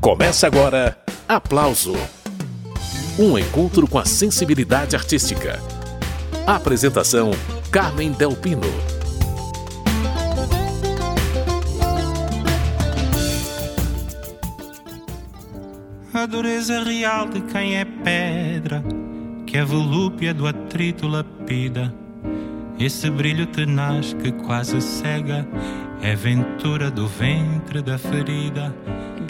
Começa agora Aplauso um encontro com a sensibilidade artística. Apresentação: Carmen Delpino. A dureza real de quem é pedra, que a volúpia do atrito lapida. Esse brilho tenaz que quase cega, é ventura do ventre da ferida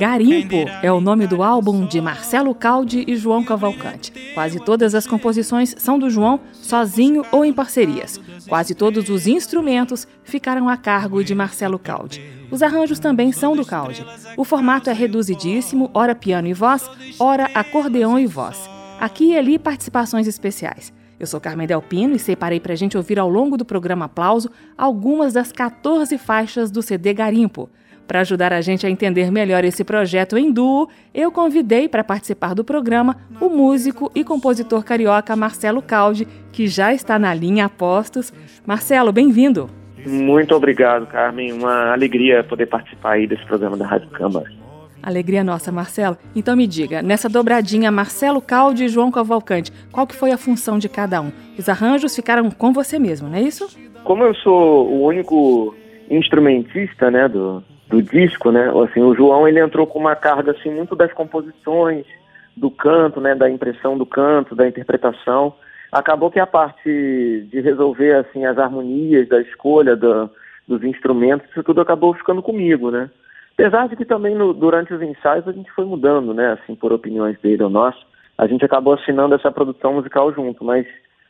Garimpo é o nome do álbum de Marcelo Caldi e João Cavalcante. Quase todas as composições são do João, sozinho ou em parcerias. Quase todos os instrumentos ficaram a cargo de Marcelo Caldi. Os arranjos também são do Caldi. O formato é reduzidíssimo, ora piano e voz, ora acordeão e voz. Aqui e ali participações especiais. Eu sou Carmen Delpino e separei para a gente ouvir ao longo do programa Aplauso algumas das 14 faixas do CD Garimpo. Para ajudar a gente a entender melhor esse projeto em duo, eu convidei para participar do programa o músico e compositor carioca Marcelo Caldi, que já está na linha Apostos. Marcelo, bem-vindo. Muito obrigado, Carmen. Uma alegria poder participar aí desse programa da Rádio Câmara. Alegria nossa, Marcelo. Então me diga, nessa dobradinha Marcelo Caldi e João Cavalcante, qual que foi a função de cada um? Os arranjos ficaram com você mesmo, não é isso? Como eu sou o único instrumentista, né, do, do disco, né? Assim, o João ele entrou com uma carga assim muito das composições, do canto, né, da impressão do canto, da interpretação. Acabou que a parte de resolver assim as harmonias, da escolha do, dos instrumentos, isso tudo acabou ficando comigo, né? Apesar de que também no, durante os ensaios a gente foi mudando, né, assim, por opiniões dele ou nós, a gente acabou assinando essa produção musical junto, mas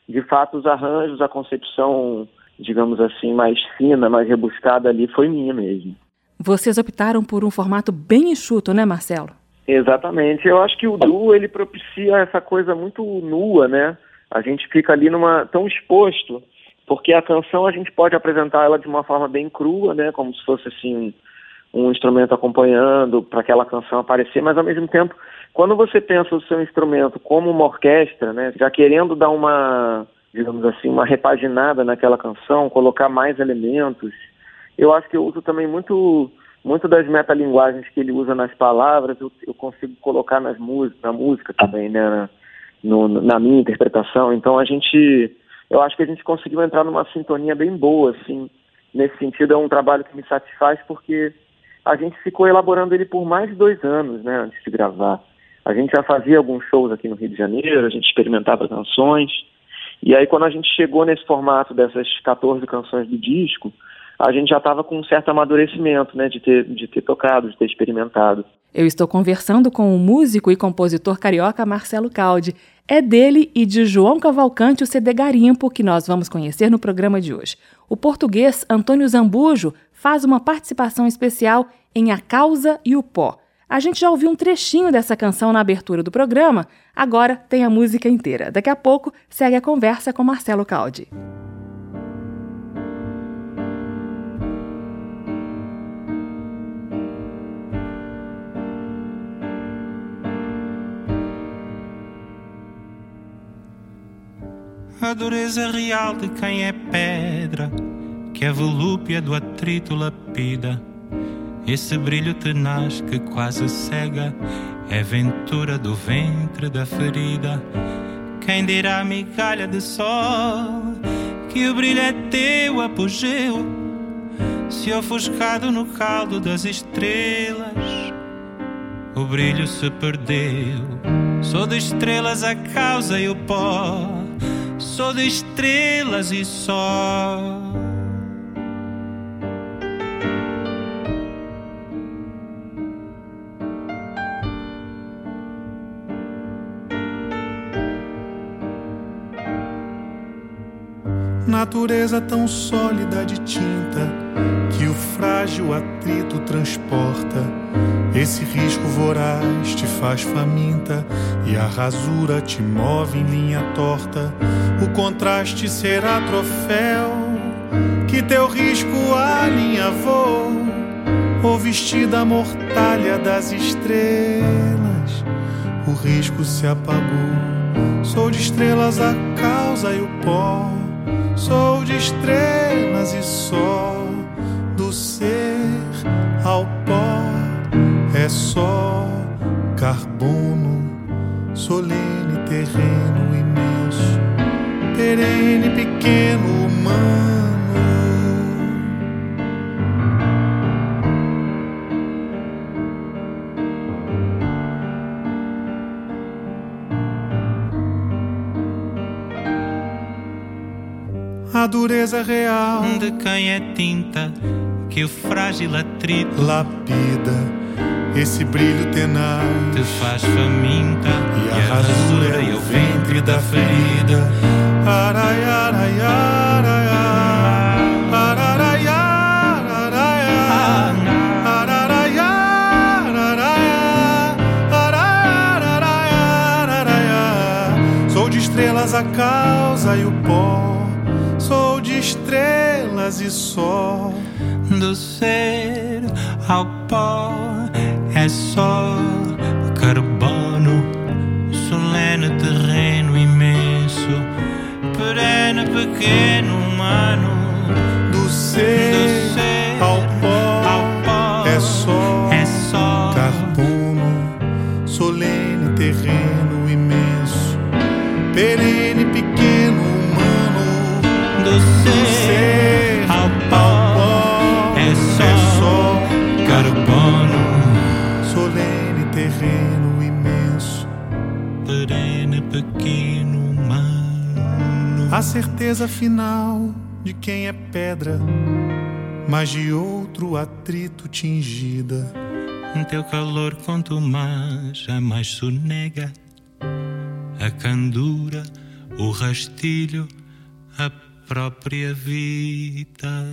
de fato os arranjos, a concepção, digamos assim, mais fina, mais rebuscada ali foi minha mesmo. Vocês optaram por um formato bem enxuto, né, Marcelo? Exatamente. Eu acho que o duo ele propicia essa coisa muito nua, né? A gente fica ali numa tão exposto, porque a canção a gente pode apresentar ela de uma forma bem crua, né? Como se fosse assim um, um instrumento acompanhando para aquela canção aparecer, mas ao mesmo tempo, quando você pensa o seu instrumento como uma orquestra, né? Já querendo dar uma, digamos assim, uma repaginada naquela canção, colocar mais elementos eu acho que eu uso também muito muito das metalinguagens que ele usa nas palavras, eu, eu consigo colocar nas na música também, né, na, no, na minha interpretação. Então a gente, eu acho que a gente conseguiu entrar numa sintonia bem boa, assim. Nesse sentido é um trabalho que me satisfaz porque a gente ficou elaborando ele por mais de dois anos, né, antes de gravar. A gente já fazia alguns shows aqui no Rio de Janeiro, a gente experimentava canções. E aí quando a gente chegou nesse formato dessas 14 canções do disco, a gente já estava com um certo amadurecimento, né, de ter, de ter tocado, de ter experimentado. Eu estou conversando com o músico e compositor carioca Marcelo Caldi. É dele e de João Cavalcante o CD Garimpo que nós vamos conhecer no programa de hoje. O português Antônio Zambujo faz uma participação especial em A Causa e o Pó. A gente já ouviu um trechinho dessa canção na abertura do programa, agora tem a música inteira. Daqui a pouco segue a conversa com Marcelo Caldi. A dureza real de quem é pedra, que a volúpia do atrito lapida. Esse brilho tenaz que quase cega é ventura do ventre da ferida. Quem dirá migalha de sol que o brilho é teu apogeu, se ofuscado no caldo das estrelas, o brilho se perdeu. Sou de estrelas a causa e o pó sou de estrelas e só. Natureza tão sólida de tinta o frágil atrito transporta. Esse risco voraz te faz faminta e a rasura te move em linha torta. O contraste será troféu que teu risco alinhavou, ou vestida a mortalha das estrelas. O risco se apagou. Sou de estrelas a causa e o pó. Sou de estrelas e só do ser ao pó é só carbono, solene terreno imenso, perene pequeno humano. Dureza real. De quem é tinta que o frágil atrito lapida esse brilho tenaz. te faz faminta e a rasura e o ventre da ferida. Arai, arai, arai, arai, Sou de estrelas a causa e o estrelas e só. Do ser ao pó é só carbono, solene terreno imenso, perene pequeno certeza final de quem é pedra, mas de outro atrito tingida. Teu calor quanto mais jamais sonega a candura, o rastilho, a própria vida.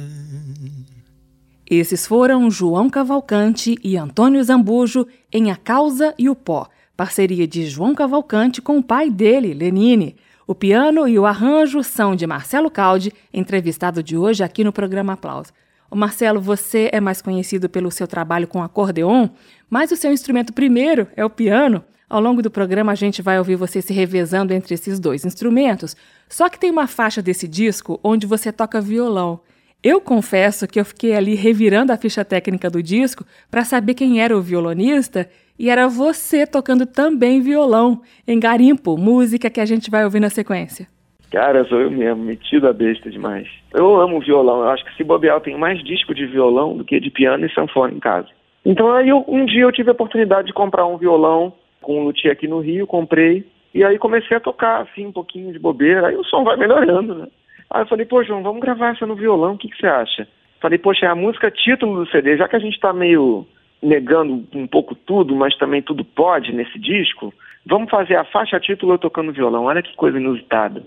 Esses foram João Cavalcante e Antônio Zambujo em A Causa e o Pó, parceria de João Cavalcante com o pai dele, Lenine. O piano e o arranjo são de Marcelo Caldi, entrevistado de hoje aqui no programa Aplauso. O Marcelo, você é mais conhecido pelo seu trabalho com acordeon, mas o seu instrumento primeiro é o piano. Ao longo do programa a gente vai ouvir você se revezando entre esses dois instrumentos. Só que tem uma faixa desse disco onde você toca violão. Eu confesso que eu fiquei ali revirando a ficha técnica do disco para saber quem era o violonista e era você tocando também violão em Garimpo, música que a gente vai ouvir na sequência. Cara, sou eu mesmo, metido a besta demais. Eu amo violão, eu acho que se bobear tenho mais disco de violão do que de piano e sanfona em casa. Então aí eu, um dia eu tive a oportunidade de comprar um violão com um luthier aqui no Rio, comprei, e aí comecei a tocar assim um pouquinho de bobeira, aí o som vai melhorando, né? Aí eu falei, pô, João, vamos gravar essa no violão, o que, que você acha? Falei, poxa, é a música título do CD, já que a gente tá meio negando um pouco tudo, mas também tudo pode nesse disco, vamos fazer a faixa título eu tocando violão, olha que coisa inusitada.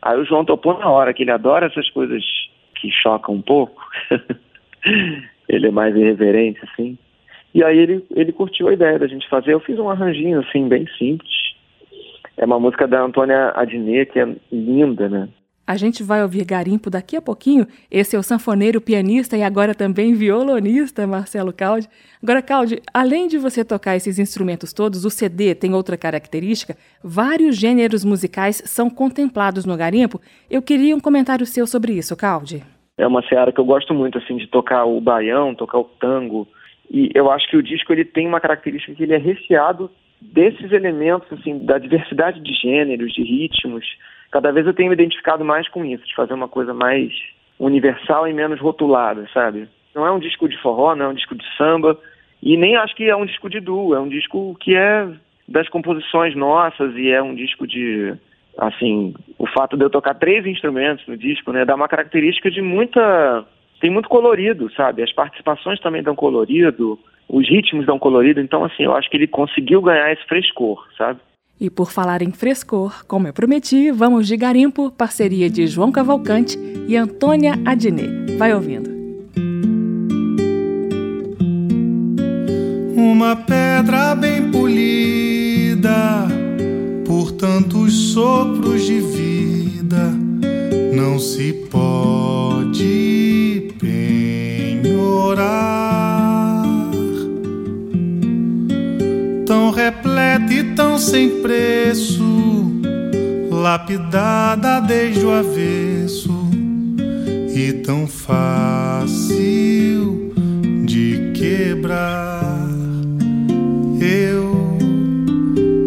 Aí o João topou na hora, que ele adora essas coisas que chocam um pouco. ele é mais irreverente, assim. E aí ele, ele curtiu a ideia da gente fazer. Eu fiz um arranjinho, assim, bem simples. É uma música da Antônia Adnet, que é linda, né? A gente vai ouvir Garimpo daqui a pouquinho. Esse é o sanfoneiro, pianista e agora também violonista, Marcelo Caldi. Agora, Caldi, além de você tocar esses instrumentos todos, o CD tem outra característica. Vários gêneros musicais são contemplados no Garimpo. Eu queria um comentário seu sobre isso, Caldi. É uma seara que eu gosto muito, assim, de tocar o baião, tocar o tango. E eu acho que o disco ele tem uma característica que ele é recheado desses elementos, assim, da diversidade de gêneros, de ritmos. Cada vez eu tenho me identificado mais com isso, de fazer uma coisa mais universal e menos rotulada, sabe? Não é um disco de forró, não é um disco de samba, e nem acho que é um disco de duo, é um disco que é das composições nossas e é um disco de, assim, o fato de eu tocar três instrumentos no disco, né, dá uma característica de muita, tem muito colorido, sabe? As participações também dão colorido, os ritmos dão colorido, então assim, eu acho que ele conseguiu ganhar esse frescor, sabe? E por falar em frescor, como eu prometi, vamos de Garimpo, parceria de João Cavalcante e Antônia Adnet. Vai ouvindo. Uma pedra bem polida por tantos sopros de vida não se pode sem preço, lapidada desde o avesso e tão fácil de quebrar. Eu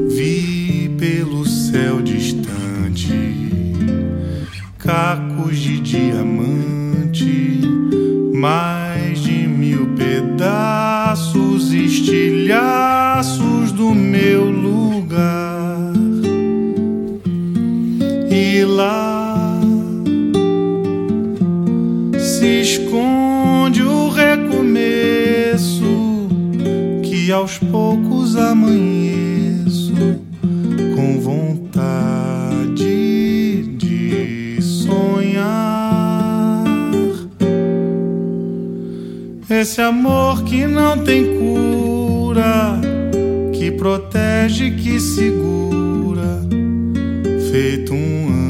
vi pelo céu distante cacos de diamante, mais de mil pedaços estilhados. Aos poucos amanheço com vontade de sonhar. Esse amor que não tem cura, que protege, que segura, feito um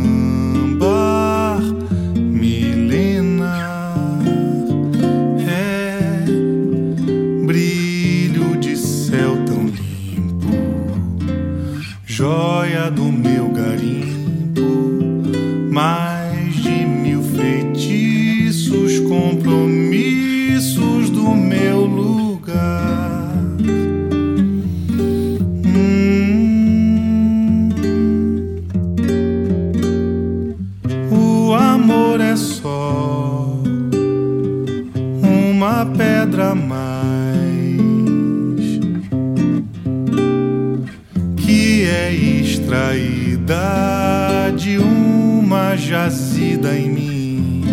jazida em mim.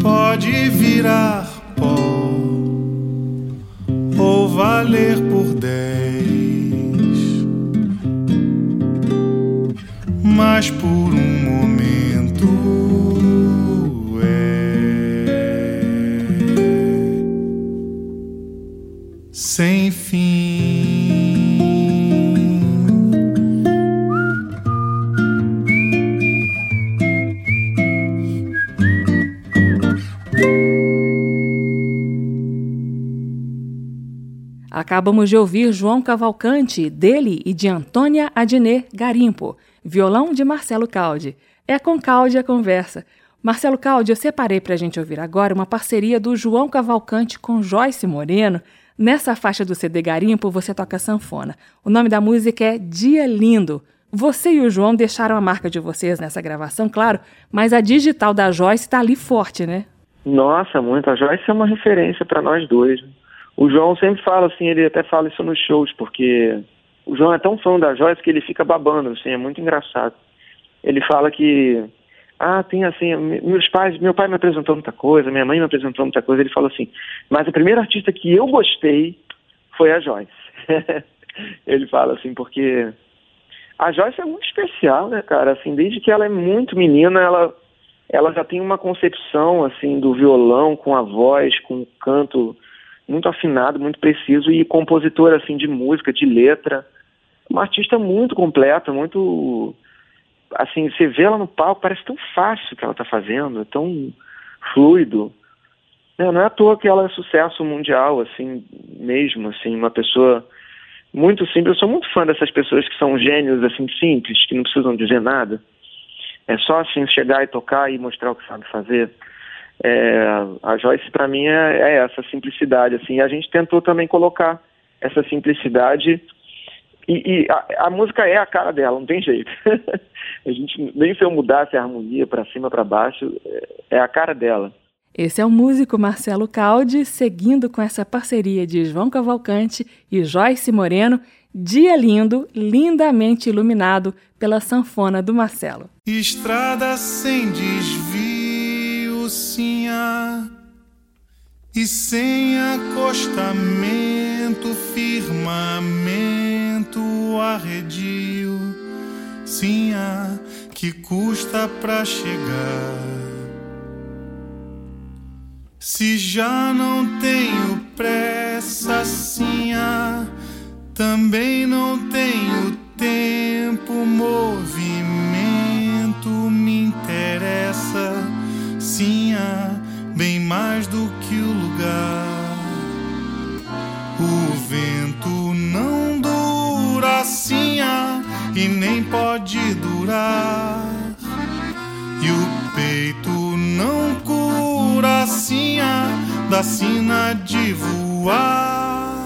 Pode virar pó ou valer por dez, mas por um Acabamos de ouvir João Cavalcante, dele e de Antônia Adnet Garimpo, violão de Marcelo Caldi. É com Caldi a conversa. Marcelo Caldi, eu separei para a gente ouvir agora uma parceria do João Cavalcante com Joyce Moreno. Nessa faixa do CD Garimpo, você toca sanfona. O nome da música é Dia Lindo. Você e o João deixaram a marca de vocês nessa gravação, claro, mas a digital da Joyce está ali forte, né? Nossa, muito. A Joyce é uma referência para nós dois. O João sempre fala assim, ele até fala isso nos shows, porque o João é tão fã da Joyce que ele fica babando, assim, é muito engraçado. Ele fala que, ah, tem assim, meus pais, meu pai me apresentou muita coisa, minha mãe me apresentou muita coisa, ele fala assim, mas a primeira artista que eu gostei foi a Joyce. ele fala assim, porque a Joyce é muito especial, né, cara, assim, desde que ela é muito menina, ela, ela já tem uma concepção, assim, do violão com a voz, com o canto muito afinado, muito preciso e compositor assim de música, de letra, uma artista muito completa, muito assim, você vê ela no palco, parece tão fácil o que ela está fazendo, tão fluido. Não, não é à toa que ela é sucesso mundial, assim, mesmo, assim, uma pessoa muito simples. Eu sou muito fã dessas pessoas que são gênios, assim, simples, que não precisam dizer nada. É só, assim, chegar e tocar e mostrar o que sabe fazer. É, a Joyce para mim é, é, essa simplicidade assim. A gente tentou também colocar essa simplicidade e, e a, a, música é a cara dela, não tem jeito. a gente nem se eu mudasse a harmonia para cima para baixo é, é a cara dela. Esse é o músico Marcelo Caldi, seguindo com essa parceria de João Cavalcante e Joyce Moreno, Dia Lindo, lindamente iluminado pela sanfona do Marcelo. Estrada sem desvio Sinha, e sem acostamento, firmamento arredio, Sinha, que custa pra chegar. Se já não tenho pressa, Sinha, também não tenho tempo, movimento Bem mais do que o lugar. O vento não dura Sinha e nem pode durar. E o peito não cura Sinha da sina de voar.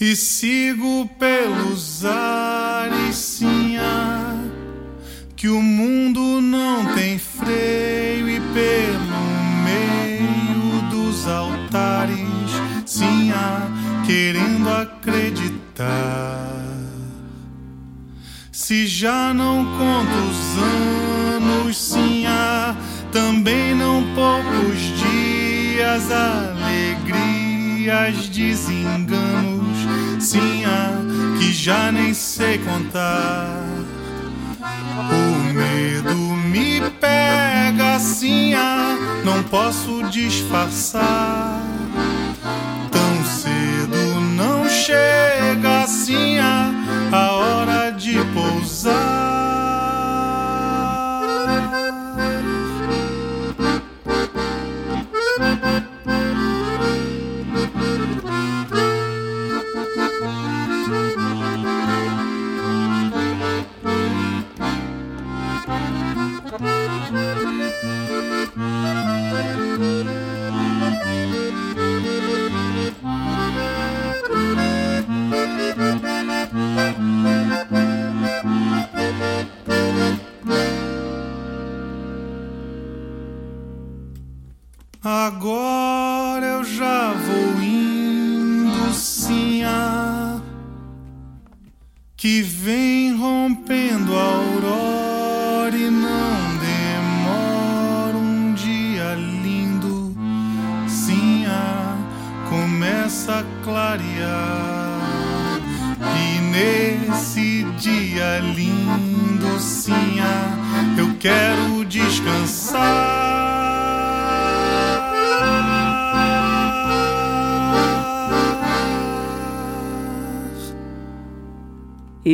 E sigo pelos ares, Sinha que o mundo já não conto os anos, sim, ah, também não poucos dias, alegrias, desenganos, sim, ah, que já nem sei contar. O medo me pega assim, ah, não posso disfarçar. sun. Agora eu já vou indo, sim, ah, que vem rompendo a aurora e não demora um dia lindo, sim, ah, começa a clarear e nesse dia lindo, sim, ah, eu quero descansar.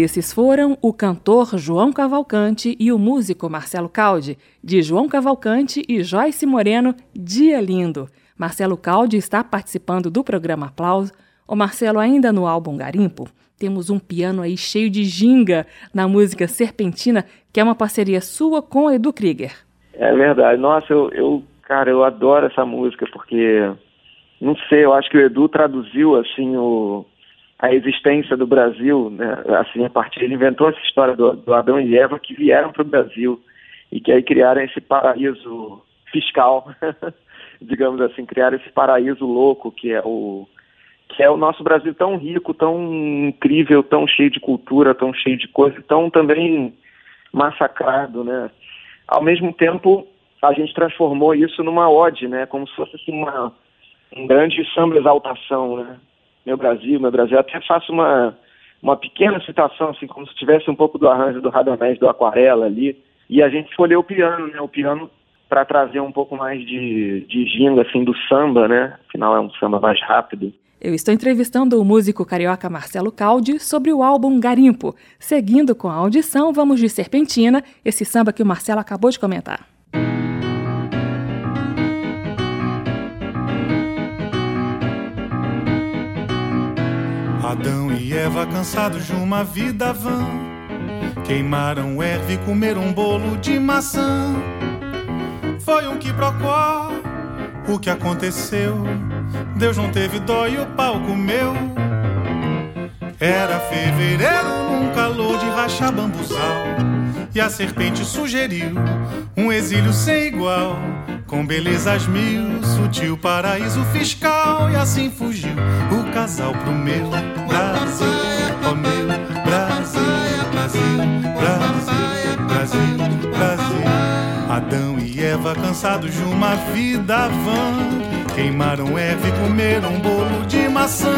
Esses foram o cantor João Cavalcante e o músico Marcelo Caldi, de João Cavalcante e Joyce Moreno, Dia Lindo. Marcelo Caldi está participando do programa Aplauso. O Marcelo, ainda no álbum Garimpo, temos um piano aí cheio de ginga na música Serpentina, que é uma parceria sua com Edu Krieger. É verdade. Nossa, eu, eu cara, eu adoro essa música porque, não sei, eu acho que o Edu traduziu assim o a existência do Brasil, né? assim, a partir ele inventou essa história do, do Adão e Eva que vieram para o Brasil e que aí criaram esse paraíso fiscal, digamos assim, criaram esse paraíso louco que é o que é o nosso Brasil tão rico, tão incrível, tão cheio de cultura, tão cheio de coisa, tão também massacrado, né? Ao mesmo tempo, a gente transformou isso numa ode, né? Como se fosse assim, uma um grande samba exaltação, né? Meu Brasil, meu Brasil. até faço uma, uma pequena citação, assim, como se tivesse um pouco do arranjo do Radamés, do Aquarela ali. E a gente escolheu o piano, né? O piano para trazer um pouco mais de, de ginga, assim, do samba, né? Afinal, é um samba mais rápido. Eu estou entrevistando o músico carioca Marcelo Caldi sobre o álbum Garimpo. Seguindo com a audição, vamos de Serpentina, esse samba que o Marcelo acabou de comentar. Adão e Eva, cansados de uma vida vã, queimaram erva e comeram um bolo de maçã. Foi um quiprocó, o que aconteceu? Deus não teve dó e o pau comeu. Era fevereiro num calor de rachar bambuzal. E a serpente sugeriu um exílio sem igual. Com belezas mil, sutil paraíso fiscal. E assim fugiu o casal pro meu Brasil. Oh, meu Brasil, Brasil, Brasil, Brasil, Brasil. Adão e Eva, cansados de uma vida vã, queimaram Eva e comeram um bolo de maçã.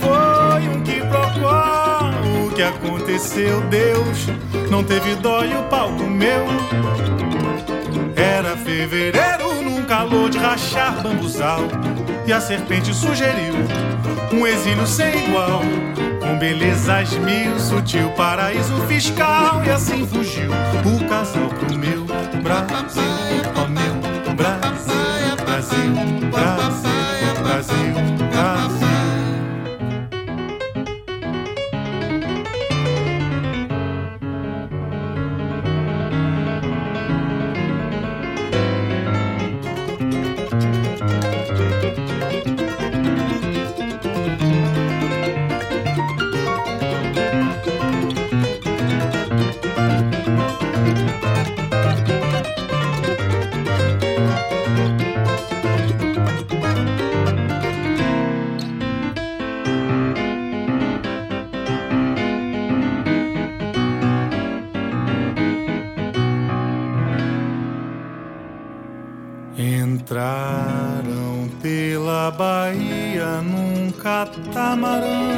Foi um que procurou o que aconteceu, Deus não teve dó e o pau comeu. Era fevereiro num calor de rachar bambuzal. E a serpente sugeriu um exílio sem igual. Com belezas mil, sutil paraíso fiscal. E assim fugiu o casal pro meu Brasil. Ó oh, meu Brasil, Brasil, catamarã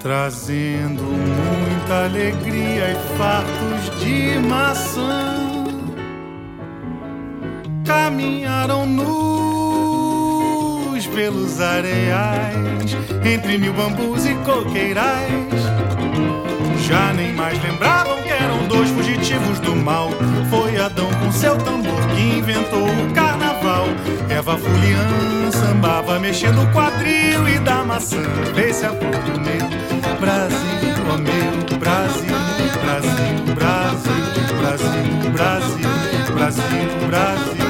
trazendo muita alegria e fartos de maçã. Caminharam nus pelos areais, entre mil bambus e coqueirais. Já nem mais eram dois fugitivos do mal. Foi Adão com seu tambor que inventou o carnaval. Eva Fulian sambava mexendo o quadril e da maçã. Esse é o meu Brasil, o meu Brasil, Brasil, Brasil, Brasil, Brasil, Brasil, Brasil. Brasil.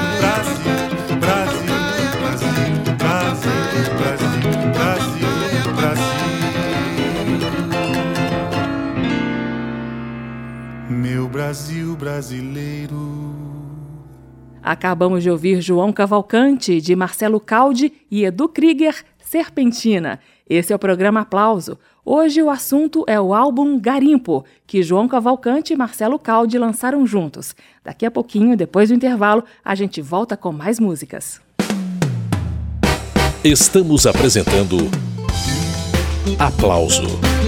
Acabamos de ouvir João Cavalcante, de Marcelo Caldi e Edu Krieger, Serpentina. Esse é o programa Aplauso. Hoje o assunto é o álbum Garimpo, que João Cavalcante e Marcelo Caldi lançaram juntos. Daqui a pouquinho, depois do intervalo, a gente volta com mais músicas. Estamos apresentando Aplauso